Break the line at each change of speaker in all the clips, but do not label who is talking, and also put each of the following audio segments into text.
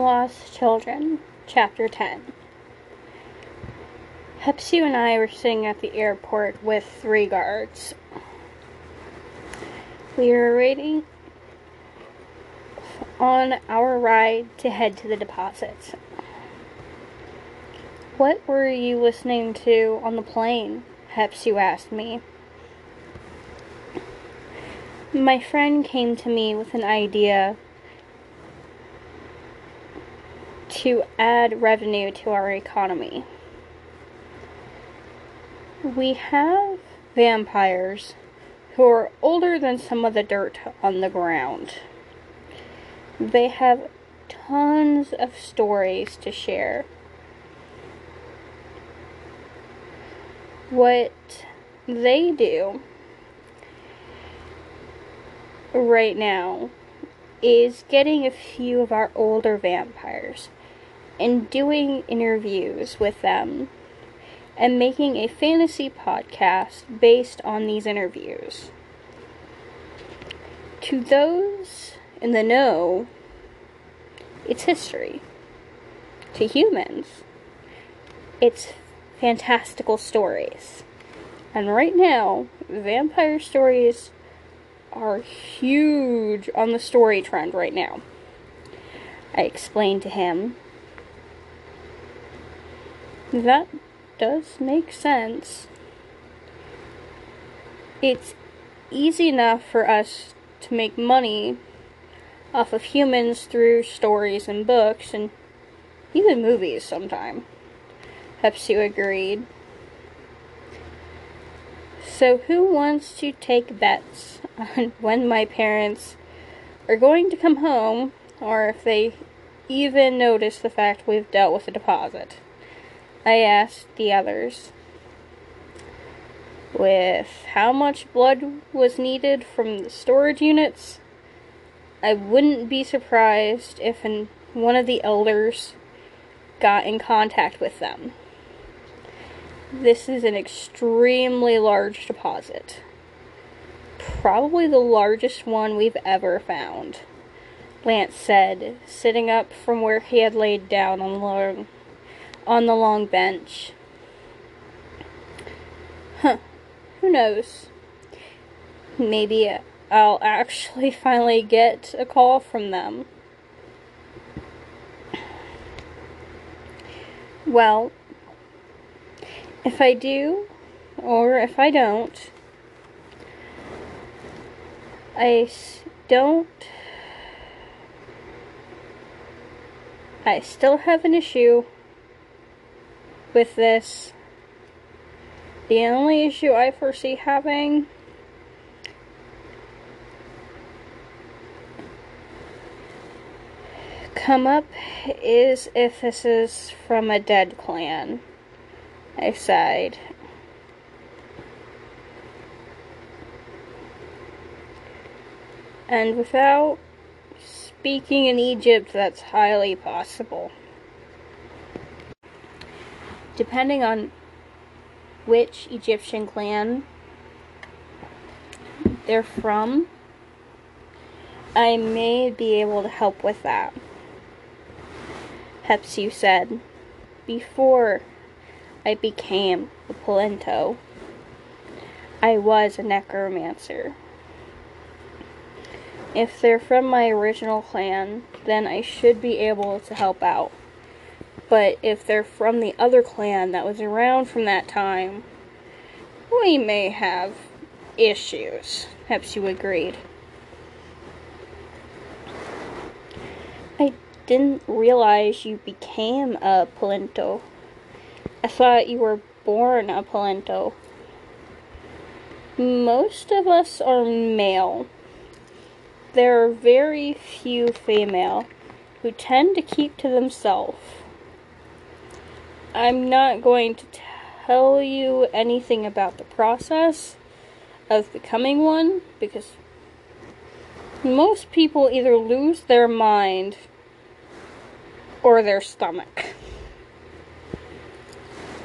Lost Children, Chapter 10. Hepsu and I were sitting at the airport with three guards. We were waiting on our ride to head to the deposits. What were you listening to on the plane? Hepsu asked me. My friend came to me with an idea to add revenue to our economy. We have vampires who are older than some of the dirt on the ground. They have tons of stories to share. What they do right now is getting a few of our older vampires and doing interviews with them and making a fantasy podcast based on these interviews. To those in the know, it's history. To humans, it's fantastical stories. And right now, vampire stories are huge on the story trend right now. I explained to him that does make sense. It's easy enough for us to make money off of humans through stories and books and even movies sometime. Hepsu agreed. So, who wants to take bets on when my parents are going to come home or if they even notice the fact we've dealt with a deposit? I asked the others. With how much blood was needed from the storage units, I wouldn't be surprised if an, one of the elders got in contact with them. This is an extremely large deposit. Probably the largest one we've ever found, Lance said, sitting up from where he had laid down on the on the long bench. Huh. Who knows? Maybe I'll actually finally get a call from them. Well, if I do, or if I don't, I don't. I still have an issue with this. The only issue I foresee having come up is if this is from a dead clan. I sighed. And without speaking in Egypt, that's highly possible depending on which Egyptian clan they're from, I may be able to help with that. Hepsu said, Before I became a Polento, I was a necromancer. If they're from my original clan, then I should be able to help out. But if they're from the other clan that was around from that time, we may have issues. Hepsu agreed. I didn't realize you became a Polento. I thought you were born a Polento. Most of us are male. There are very few female who tend to keep to themselves. I'm not going to tell you anything about the process of becoming one because most people either lose their mind or their stomach.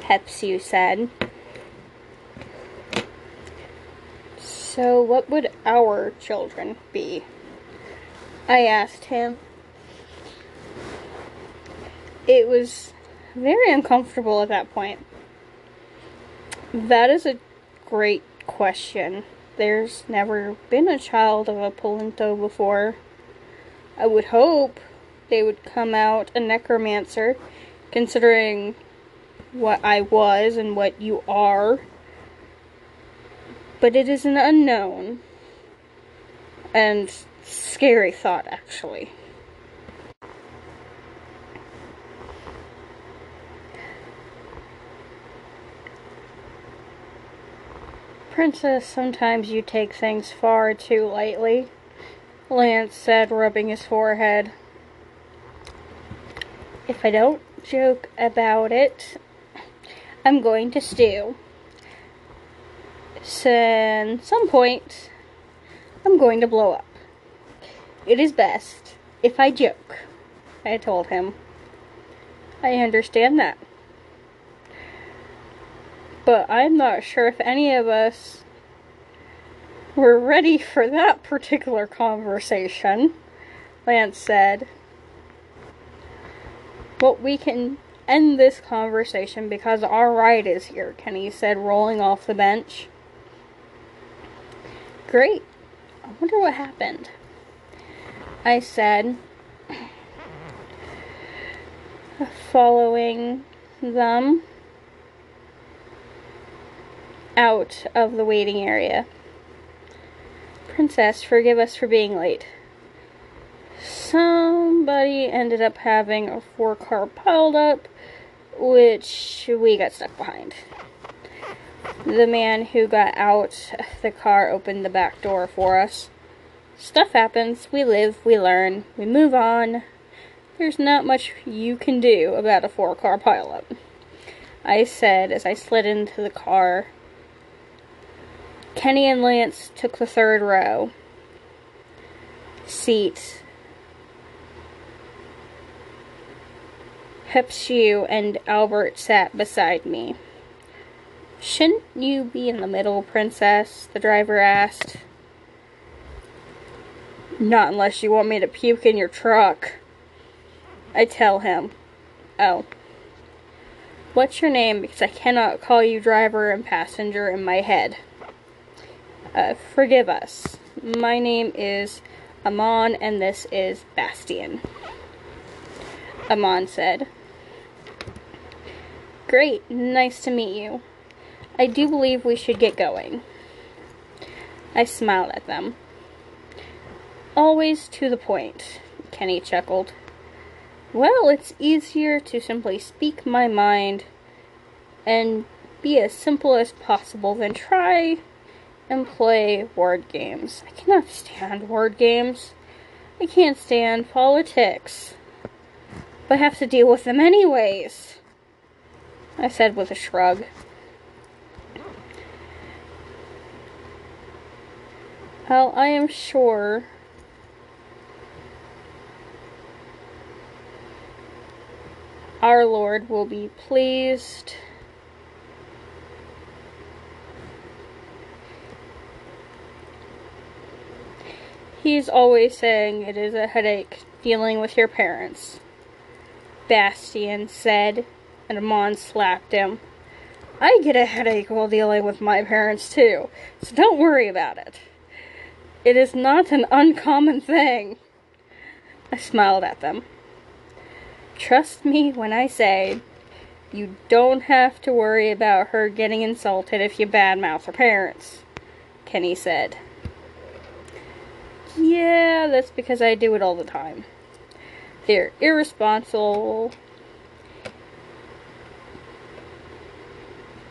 Hepsu said. So, what would our children be? I asked him. It was very uncomfortable at that point. That is a great question. There's never been a child of a Polento before. I would hope they would come out a necromancer, considering what I was and what you are. But it is an unknown and scary thought, actually. Princess, sometimes you take things far too lightly, Lance said, rubbing his forehead. If I don't joke about it, I'm going to stew. At some point, I'm going to blow up. It is best if I joke, I told him. I understand that but I'm not sure if any of us were ready for that particular conversation, Lance said. But we can end this conversation because our ride is here, Kenny said, rolling off the bench. Great. I wonder what happened. I said, following them out of the waiting area. Princess, forgive us for being late. Somebody ended up having a four car piled up, which we got stuck behind. The man who got out the car opened the back door for us. Stuff happens. We live, we learn, we move on. There's not much you can do about a four car pileup. I said as I slid into the car Kenny and Lance took the third row seat. Hepsu and Albert sat beside me. Shouldn't you be in the middle, Princess? The driver asked. Not unless you want me to puke in your truck. I tell him. Oh. What's your name? Because I cannot call you driver and passenger in my head. Uh, forgive us. My name is Amon, and this is Bastian. Amon said. Great, nice to meet you. I do believe we should get going. I smiled at them. Always to the point, Kenny chuckled. Well, it's easier to simply speak my mind and be as simple as possible than try and play word games. I cannot stand word games. I can't stand politics. But I have to deal with them anyways. I said with a shrug. Well, I am sure our Lord will be pleased He's always saying it is a headache dealing with your parents. Bastian said, and Amon slapped him. I get a headache while dealing with my parents too, so don't worry about it. It is not an uncommon thing. I smiled at them. Trust me when I say you don't have to worry about her getting insulted if you badmouth her parents, Kenny said. Yeah, that's because I do it all the time. They're irresponsible,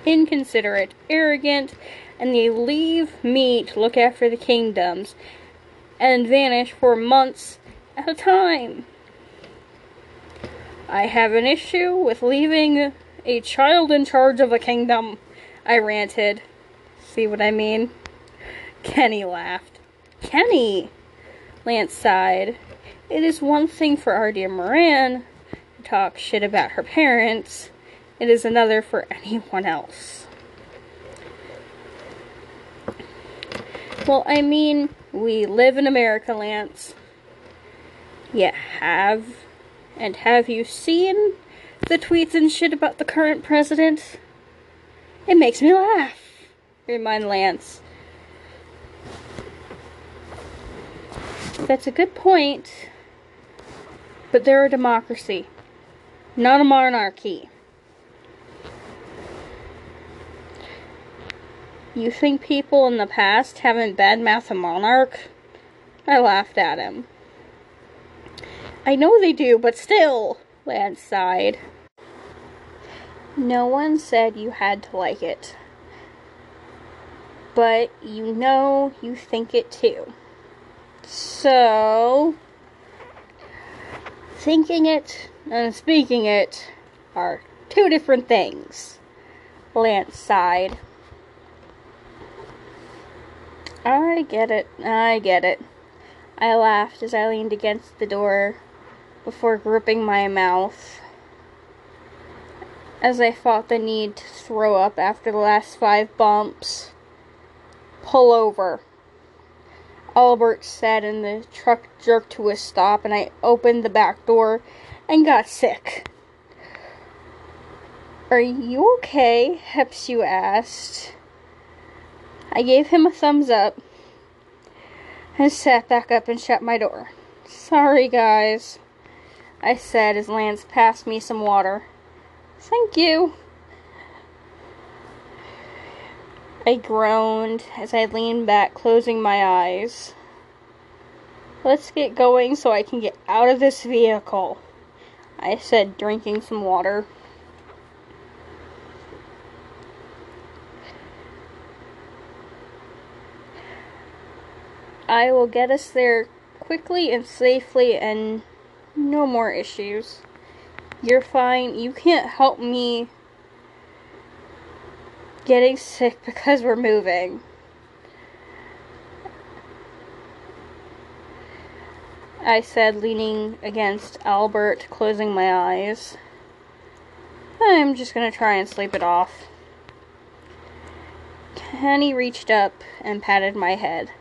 inconsiderate, arrogant, and they leave me to look after the kingdoms and vanish for months at a time. I have an issue with leaving a child in charge of a kingdom, I ranted. See what I mean? Kenny laughed. Kenny! Lance sighed. It is one thing for Ardia Moran to talk shit about her parents. It is another for anyone else. Well, I mean, we live in America, Lance. Yeah, have. And have you seen the tweets and shit about the current president. It makes me laugh. Remind Lance. That's a good point. But they're a democracy, not a monarchy. You think people in the past haven't badmouthed a monarch? I laughed at him. I know they do, but still, Lance sighed. No one said you had to like it. But you know you think it too. So, thinking it and speaking it are two different things. Lance sighed. I get it. I get it. I laughed as I leaned against the door before gripping my mouth as I fought the need to throw up after the last five bumps. Pull over. Albert said, and the truck jerked to a stop, and I opened the back door and got sick. Are you okay? Hepsu asked. I gave him a thumbs up and sat back up and shut my door. Sorry, guys, I said as Lance passed me some water. Thank you. I groaned as I leaned back, closing my eyes. Let's get going so I can get out of this vehicle, I said, drinking some water. I will get us there quickly and safely and no more issues. You're fine. You can't help me getting sick because we're moving. I said, leaning against Albert, closing my eyes. I'm just gonna try and sleep it off. Kenny reached up and patted my head.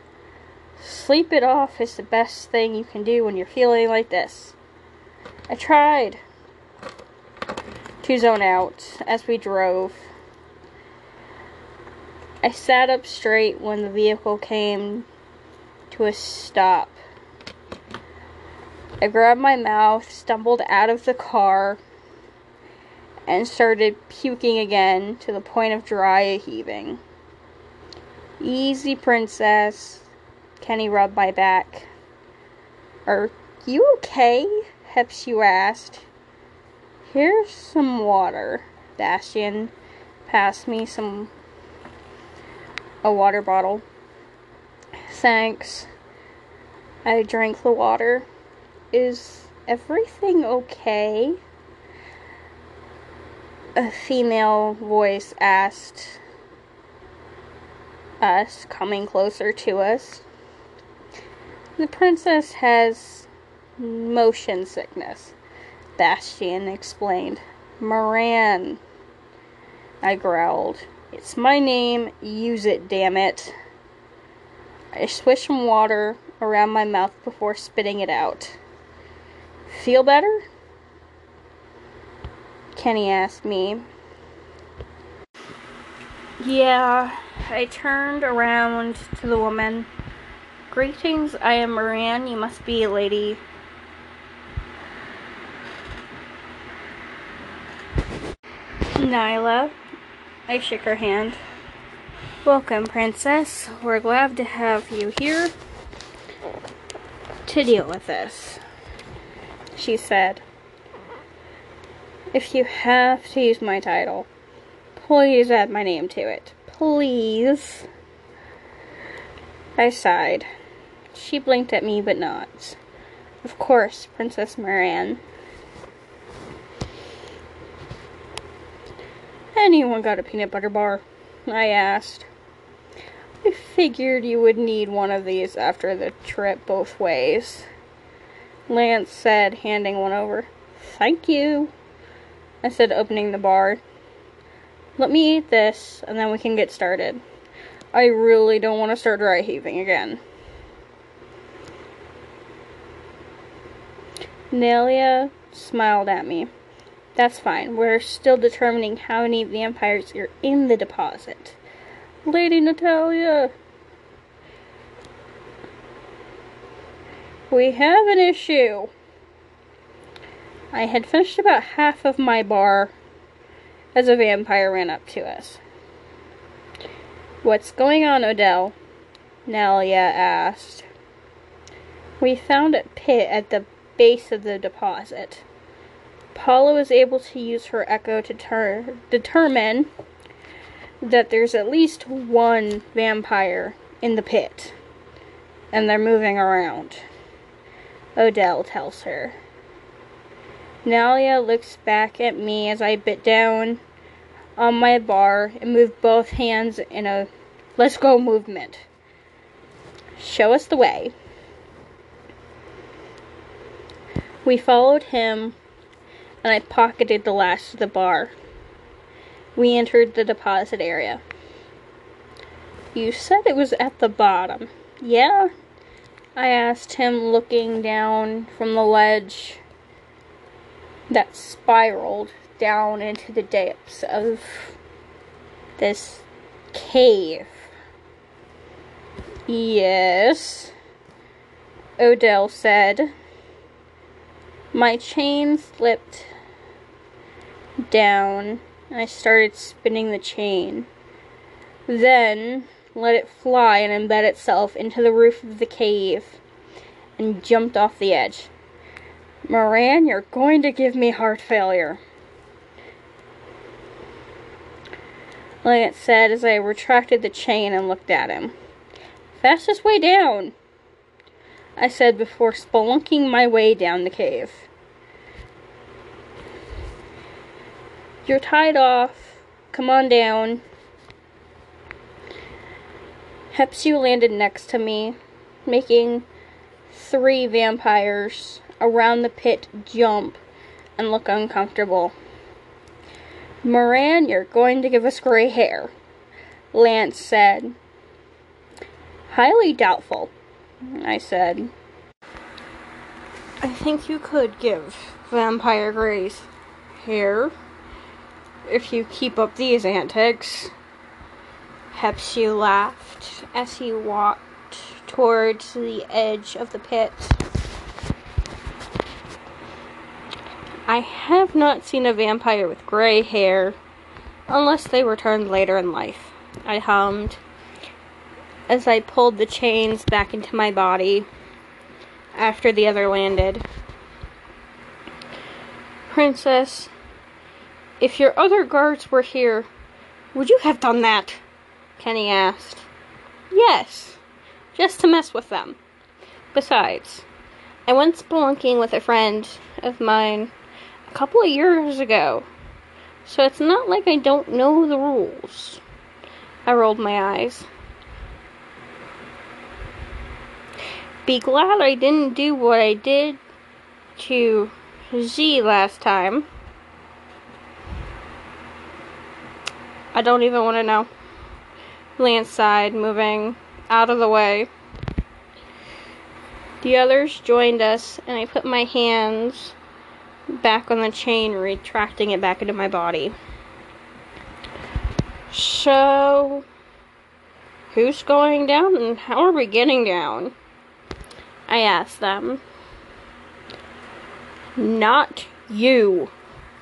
Sleep it off is the best thing you can do when you're feeling like this. I tried to zone out as we drove. I sat up straight when the vehicle came to a stop. I grabbed my mouth, stumbled out of the car, and started puking again to the point of dry heaving. Easy, princess. Kenny rubbed my back. Are you okay? Hepsu asked. Here's some water. Bastian passed me some a water bottle. Thanks. I drank the water. Is everything okay? A female voice asked us, coming closer to us. The princess has motion sickness, Bastian explained. Moran, I growled. It's my name. Use it, damn it. I swish some water around my mouth before spitting it out. Feel better? Kenny asked me. Yeah, I turned around to the woman. Greetings, I am Moran. You must be a lady. Nyla. I shook her hand. Welcome, Princess. We're glad to have you here to deal with this, she said. If you have to use my title, please add my name to it. Please. I sighed. She blinked at me, but nods. Of course, Princess Moran. Anyone got a peanut butter bar? I asked. I figured you would need one of these after the trip both ways. Lance said, handing one over. Thank you, I said, opening the bar. Let me eat this, and then we can get started. I really don't want to start dry heaving again. Nelia smiled at me. That's fine. We're still determining how many vampires are in the deposit. Lady Natalia! We have an issue. I had finished about half of my bar as a vampire ran up to us. What's going on, Odell? Nalia asked. We found a pit at the base of the deposit. Paula was able to use her echo to ter- determine that there's at least one vampire in the pit, and they're moving around. Odell tells her. Nalia looks back at me as I bit down on my bar and move both hands in a let's go movement. Show us the way. We followed him and I pocketed the last of the bar. We entered the deposit area. You said it was at the bottom. Yeah? I asked him, looking down from the ledge that spiraled down into the depths of this cave. Yes, Odell said. My chain slipped down and I started spinning the chain. Then let it fly and embed itself into the roof of the cave and jumped off the edge. Moran, you're going to give me heart failure. Lance said as I retracted the chain and looked at him. Fastest way down, I said before spelunking my way down the cave. You're tied off. Come on down. Hepsu landed next to me, making three vampires around the pit jump and look uncomfortable. Moran, you're going to give us gray hair, Lance said. Highly doubtful, I said. I think you could give Vampire Grace hair if you keep up these antics. Hepsu laughed as he walked towards the edge of the pit. I have not seen a vampire with gray hair unless they returned later in life. I hummed as I pulled the chains back into my body after the other landed. Princess, if your other guards were here, would you have done that? Kenny asked. Yes, just to mess with them. Besides, I went spelunking with a friend of mine a couple of years ago, so it's not like I don't know the rules. I rolled my eyes. Be glad I didn't do what I did to Z last time. I don't even want to know. Lance sighed, moving out of the way. The others joined us, and I put my hands back on the chain, retracting it back into my body. So, who's going down and how are we getting down? I asked them. Not you,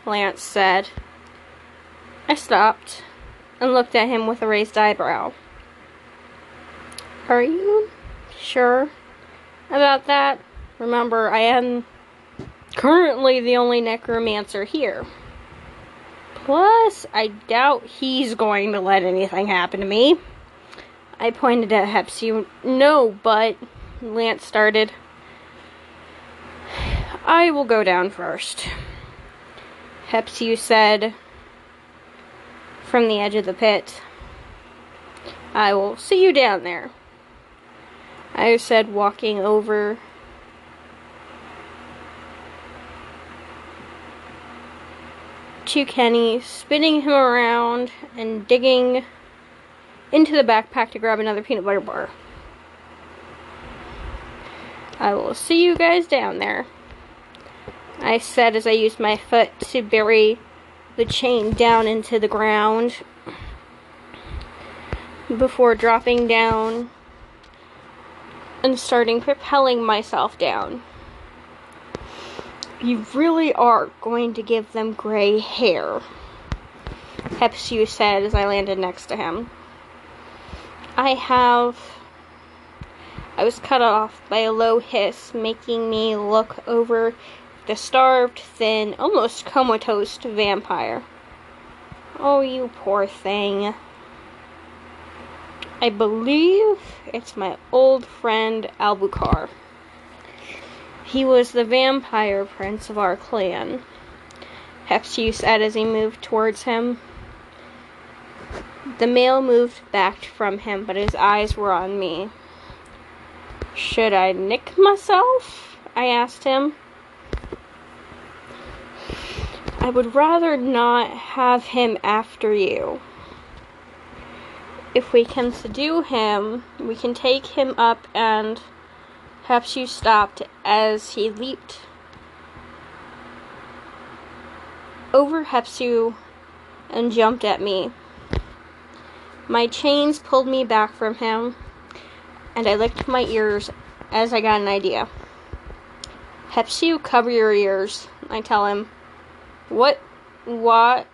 Lance said. I stopped and looked at him with a raised eyebrow. Are you sure about that? Remember, I am currently the only necromancer here. Plus, I doubt he's going to let anything happen to me. I pointed at Hepsu. No, but Lance started. I will go down first. Hepsu said from the edge of the pit. I will see you down there. I said, walking over to Kenny, spinning him around and digging into the backpack to grab another peanut butter bar. I will see you guys down there. I said as I used my foot to bury the chain down into the ground before dropping down and starting propelling myself down. You really are going to give them gray hair, Hepsu said as I landed next to him. I have. I was cut off by a low hiss, making me look over the starved, thin, almost comatose vampire. Oh, you poor thing. I believe it's my old friend Albucar. He was the vampire prince of our clan. Hepsu said as he moved towards him. The male moved back from him, but his eyes were on me. Should I nick myself? I asked him. I would rather not have him after you if we can subdue him, we can take him up and Hepsu stopped as he leaped over Hepsu and jumped at me. My chains pulled me back from him, and I licked my ears as I got an idea. Hepsu, cover your ears, I tell him. What? What?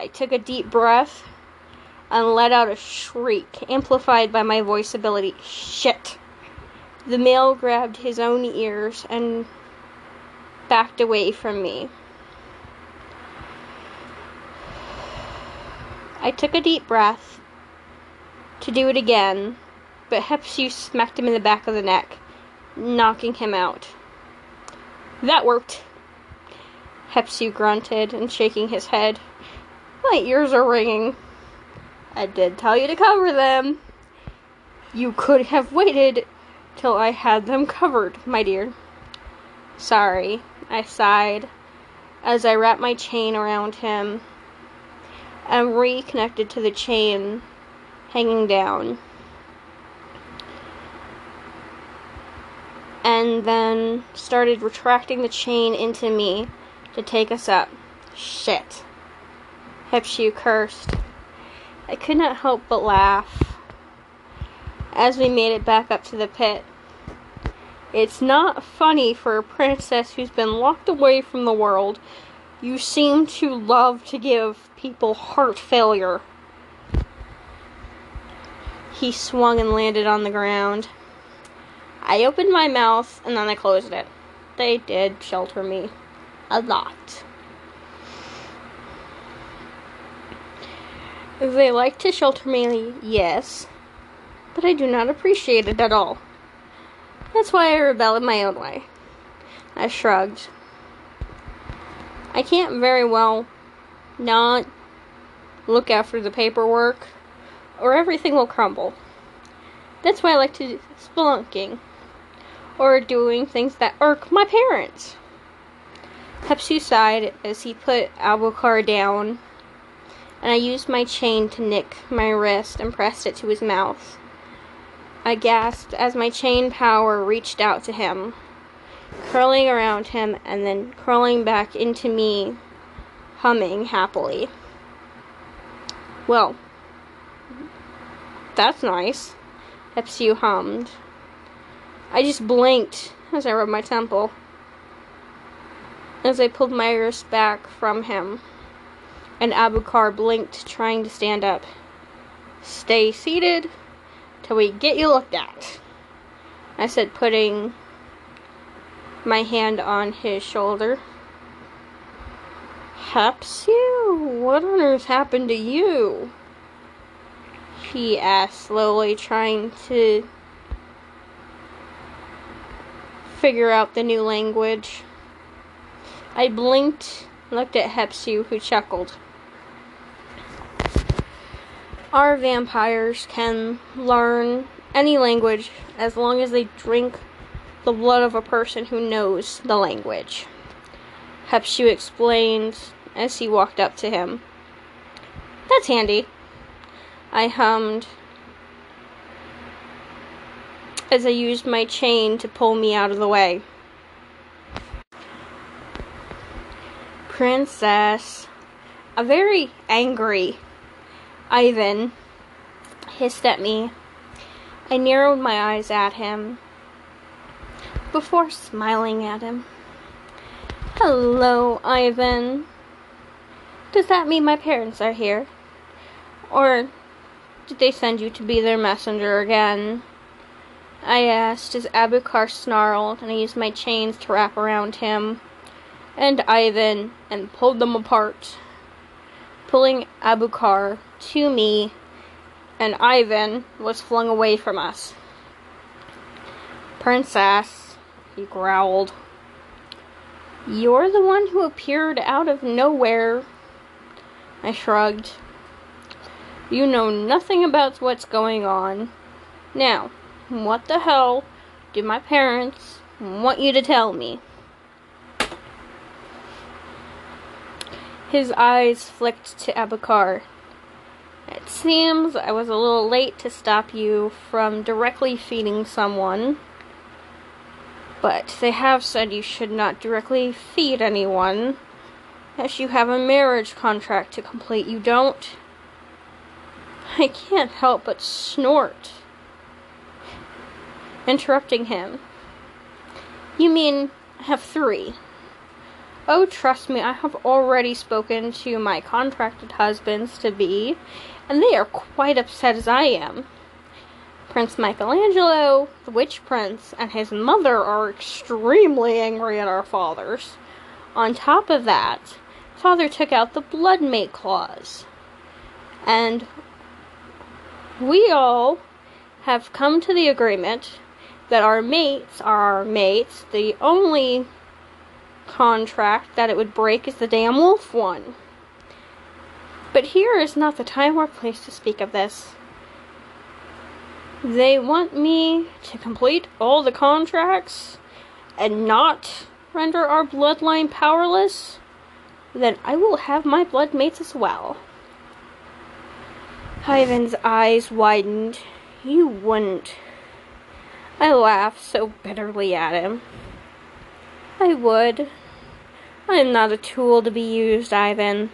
I took a deep breath and let out a shriek, amplified by my voice ability. Shit! The male grabbed his own ears and backed away from me. I took a deep breath to do it again, but Hepsu smacked him in the back of the neck, knocking him out. That worked. Hepsu grunted and shaking his head. My ears are ringing. I did tell you to cover them. You could have waited till I had them covered, my dear. Sorry, I sighed as I wrapped my chain around him and reconnected to the chain hanging down. And then started retracting the chain into me to take us up. Shit. Hepsu cursed. I could not help but laugh as we made it back up to the pit. It's not funny for a princess who's been locked away from the world. You seem to love to give people heart failure. He swung and landed on the ground. I opened my mouth and then I closed it. They did shelter me a lot. They like to shelter me, yes, but I do not appreciate it at all. That's why I rebel in my own way. I shrugged. I can't very well not look after the paperwork, or everything will crumble. That's why I like to do spelunking, or doing things that irk my parents. Hepsu sighed as he put Albucar down and I used my chain to nick my wrist and pressed it to his mouth. I gasped as my chain power reached out to him, curling around him and then curling back into me, humming happily. Well, that's nice, Hepsu hummed. I just blinked as I rubbed my temple, as I pulled my wrist back from him and Albucar blinked, trying to stand up. Stay seated till we get you looked at. I said, putting my hand on his shoulder. Hepsu, what on earth happened to you? He asked slowly, trying to figure out the new language. I blinked, looked at Hepsu, who chuckled. Our vampires can learn any language as long as they drink the blood of a person who knows the language. Hepsu explained as he walked up to him. That's handy. I hummed as I used my chain to pull me out of the way. Princess. A very angry Ivan hissed at me. I narrowed my eyes at him before smiling at him. Hello, Ivan. Does that mean my parents are here? Or did they send you to be their messenger again? I asked as Abukar snarled, and I used my chains to wrap around him and Ivan and pulled them apart, pulling Abukar to me, and Ivan was flung away from us. Princess, he growled. You're the one who appeared out of nowhere. I shrugged. You know nothing about what's going on. Now, what the hell do my parents want you to tell me? His eyes flicked to Abukar. It seems I was a little late to stop you from directly feeding someone. But they have said you should not directly feed anyone, as you have a marriage contract to complete. You don't. I can't help but snort. Interrupting him. You mean I have three? Oh, trust me, I have already spoken to my contracted husbands to be, and they are quite upset as I am. Prince Michelangelo, the Witch Prince, and his mother are extremely angry at our fathers. On top of that, father took out the bloodmate clause. And we all have come to the agreement that our mates are our mates. The only contract that it would break is the damn wolf one. But here is not the time or place to speak of this. They want me to complete all the contracts and not render our bloodline powerless, then I will have my blood mates as well. Ivan's eyes widened. You wouldn't. I laughed so bitterly at him. I would. I am not a tool to be used, Ivan.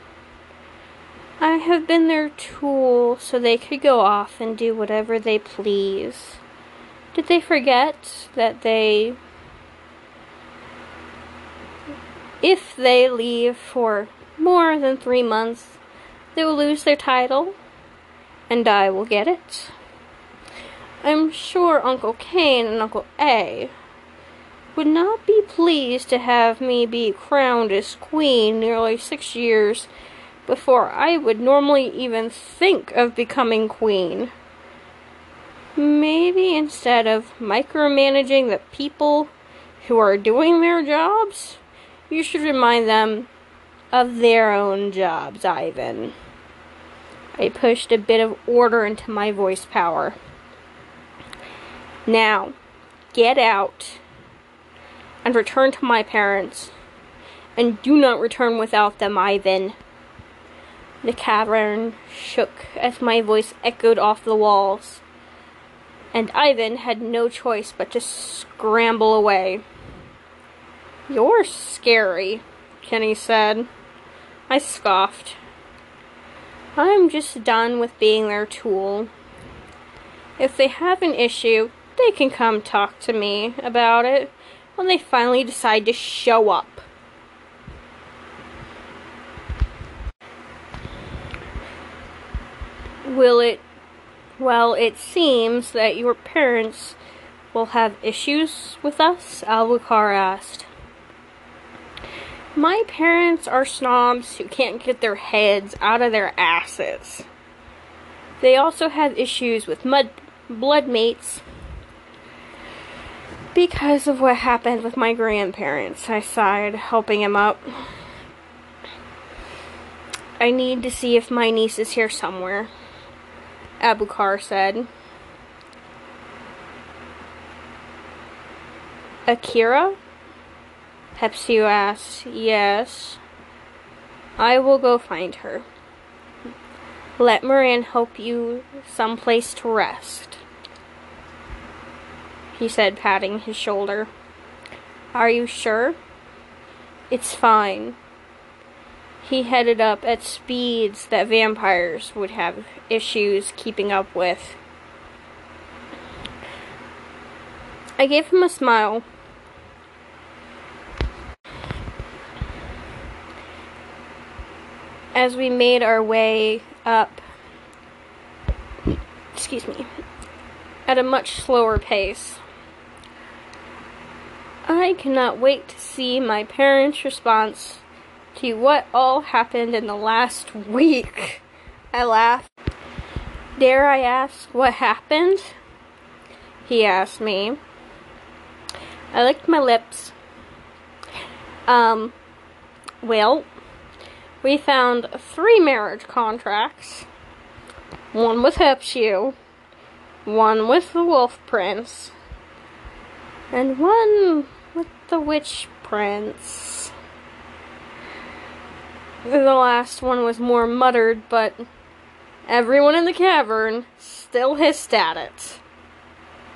I have been their tool so they could go off and do whatever they please. Did they forget that they. If they leave for more than three months, they will lose their title, and I will get it? I'm sure Uncle Cain and Uncle A would not be pleased to have me be crowned as queen nearly six years before I would normally even think of becoming queen. Maybe instead of micromanaging the people who are doing their jobs, you should remind them of their own jobs, Ivan. I pushed a bit of order into my voice power. Now, get out and return to my parents. And do not return without them, Ivan. The cavern shook as my voice echoed off the walls, and Ivan had no choice but to scramble away. You're scary, Kenny said. I scoffed. I'm just done with being their tool. If they have an issue, they can come talk to me about it when they finally decide to show up. Will it? Well, it seems that your parents will have issues with us, Albucar asked. My parents are snobs who can't get their heads out of their asses. They also have issues with mud blood mates because of what happened with my grandparents. I sighed, helping him up. I need to see if my niece is here somewhere, Abukar said. Akira? Hepsu asked. Yes. I will go find her. Let Moran help you someplace to rest he said, patting his shoulder. Are you sure? It's fine. he headed up at speeds that vampires would have issues keeping up with. I gave him a smile. As we made our way up, excuse me, at a much slower pace. I cannot wait to see my parents' response to what all happened in the last week. I laughed. Dare I ask what happened? He asked me. I licked my lips. Um, well, we found three marriage contracts. One with Hepsu, one with the Wolf Prince, and one the Witch Prince. The last one was more muttered, but everyone in the cavern still hissed at it.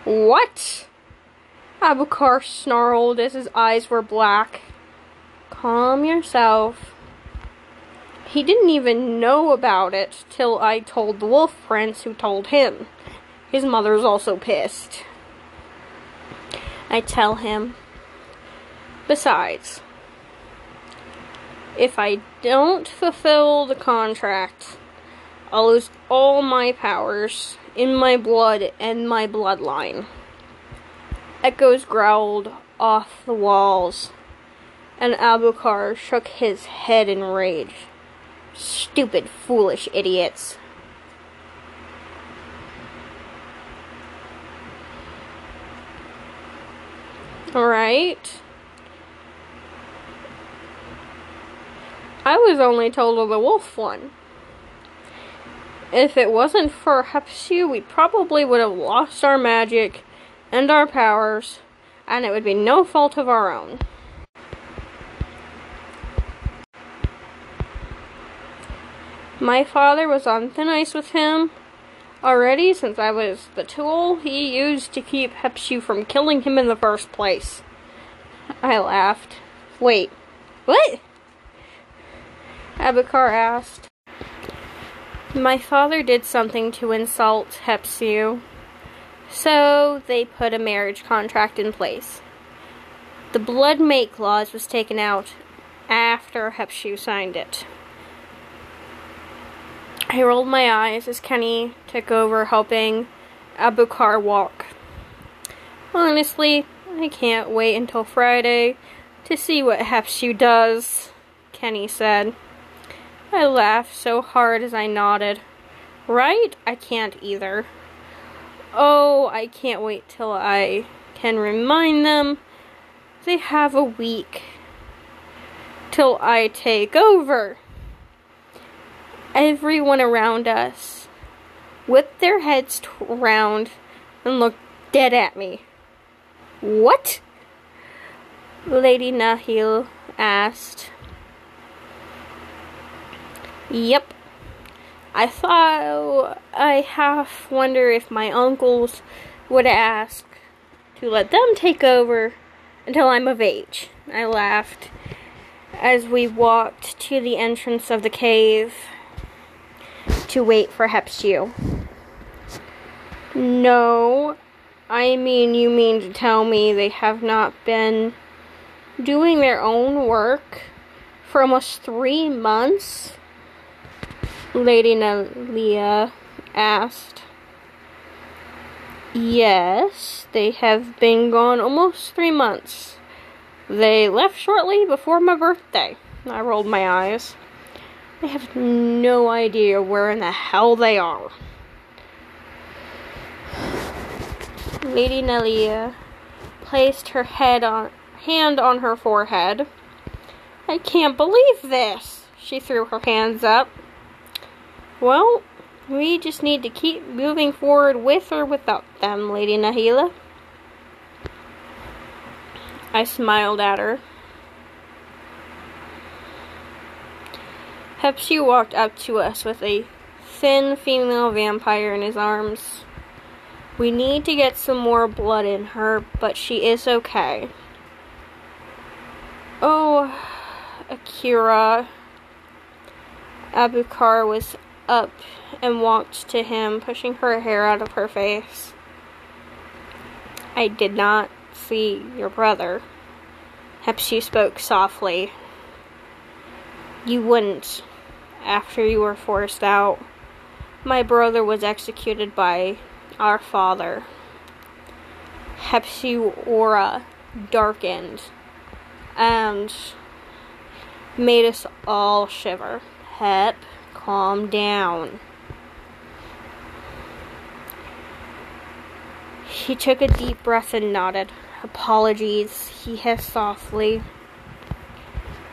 What? Abukar snarled as his eyes were black. Calm yourself. He didn't even know about it till I told the Wolf Prince who told him. His mother's also pissed. I tell him. Besides, if I don't fulfill the contract, I'll lose all my powers in my blood and my bloodline. Echoes growled off the walls, and Abukar shook his head in rage. Stupid, foolish idiots. Alright. I was only told of the wolf one. If it wasn't for Hepsu, we probably would have lost our magic and our powers, and it would be no fault of our own. My father was on thin ice with him, already since I was the tool he used to keep Hepsu from killing him in the first place. I laughed. Wait, what? Abukar asked. My father did something to insult Hepsu, so they put a marriage contract in place. The blood mate clause was taken out after Hepsu signed it. I rolled my eyes as Kenny took over helping Abukar walk. Honestly, I can't wait until Friday to see what Hepsu does, Kenny said. I laughed so hard as I nodded. Right? I can't either. Oh, I can't wait till I can remind them they have a week till I take over everyone around us whipped their heads round and looked dead at me. What? Lady Nahil asked. Yep. I thought I half wonder if my uncles would ask to let them take over until I'm of age. I laughed as we walked to the entrance of the cave to wait for Hepsu. No, I mean, you mean to tell me they have not been doing their own work for almost three months? Lady Nelia asked. Yes, they have been gone almost three months. They left shortly before my birthday. I rolled my eyes. I have no idea where in the hell they are. Lady Nelia placed her head on hand on her forehead. I can't believe this. She threw her hands up. Well, we just need to keep moving forward with or without them, Lady Nahila. I smiled at her. Hepsu walked up to us with a thin female vampire in his arms. We need to get some more blood in her, but she is okay. Oh, Akira, Abukar was up and walked to him, pushing her hair out of her face. I did not see your brother. Hepsu spoke softly. You wouldn't, after you were forced out. My brother was executed by our father. Hepsu aura darkened and made us all shiver. Hep, calm down. He took a deep breath and nodded. Apologies, he hissed softly.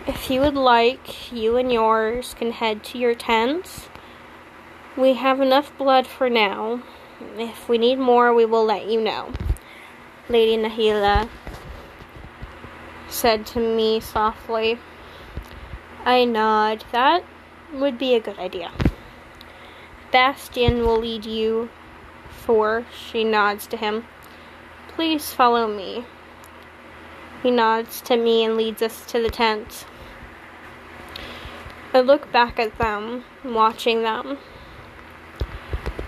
If you would like, you and yours can head to your tents. We have enough blood for now. If we need more, we will let you know. Lady Nahila said to me softly. I nod. That would be a good idea. Bastian will lead you, for she nods to him. Please follow me. He nods to me and leads us to the tent. I look back at them, watching them.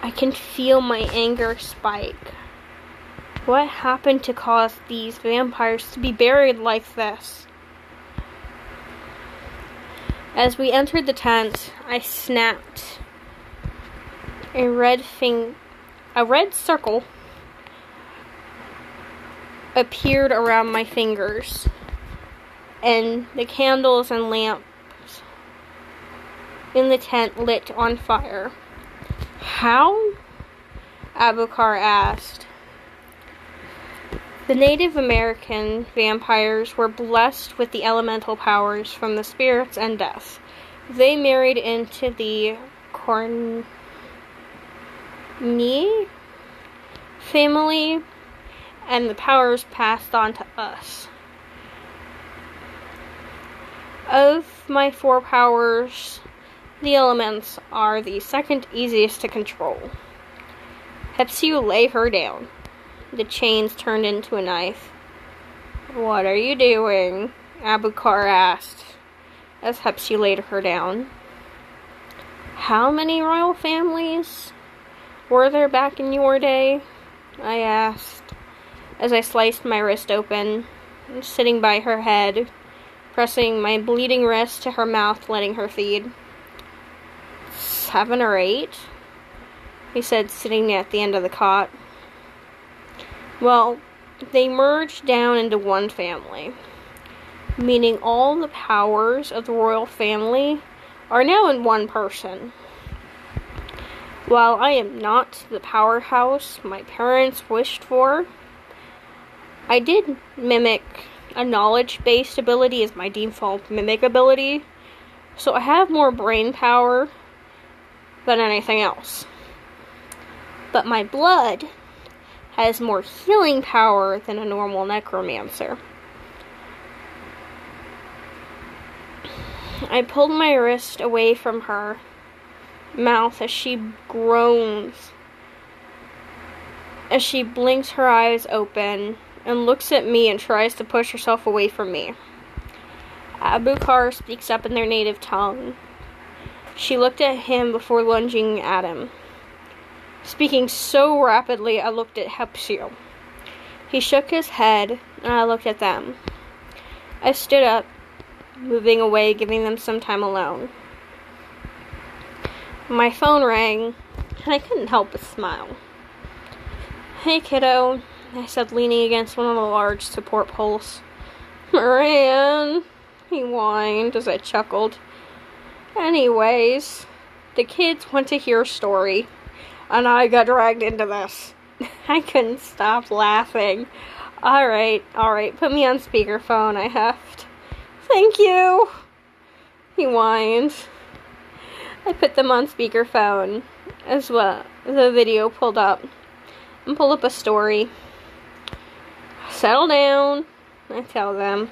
I can feel my anger spike. What happened to cause these vampires to be buried like this? As we entered the tent, I snapped. A red thing, a red circle appeared around my fingers, and the candles and lamps in the tent lit on fire. How? Abukar asked. The Native American vampires were blessed with the elemental powers from the spirits and death. They married into the Corny family, and the powers passed on to us. Of my four powers, the elements are the second easiest to control. Hepsu lay her down. The chains turned into a knife. What are you doing? Abukar asked as Hepsu laid her down. How many royal families were there back in your day? I asked as I sliced my wrist open, sitting by her head, pressing my bleeding wrist to her mouth, letting her feed. Seven or eight? He said, sitting at the end of the cot. Well, they merged down into one family, meaning all the powers of the royal family are now in one person. While I am not the powerhouse my parents wished for, I did mimic a knowledge based ability as my default mimic ability, so I have more brain power than anything else. But my blood has more healing power than a normal necromancer. I pulled my wrist away from her mouth as she groans. As she blinks her eyes open and looks at me and tries to push herself away from me. Abukar speaks up in their native tongue. She looked at him before lunging at him. Speaking so rapidly, I looked at Hepsu. He shook his head, and I looked at them. I stood up, moving away, giving them some time alone. My phone rang, and I couldn't help but smile. Hey, kiddo, I said, leaning against one of the large support poles. Moran, he whined as I chuckled. Anyways, the kids want to hear a story and I got dragged into this. I couldn't stop laughing. Alright, alright, put me on speakerphone. I have to. Thank you! He whined. I put them on speakerphone as well. The video pulled up and pulled up a story. Settle down, I tell them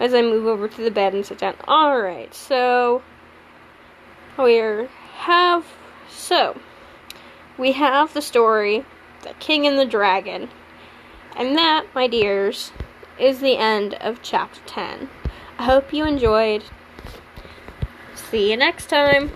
as I move over to the bed and sit down. Alright, so we have so we have the story, The King and the Dragon. And that, my dears, is the end of chapter 10. I hope you enjoyed. See you next time.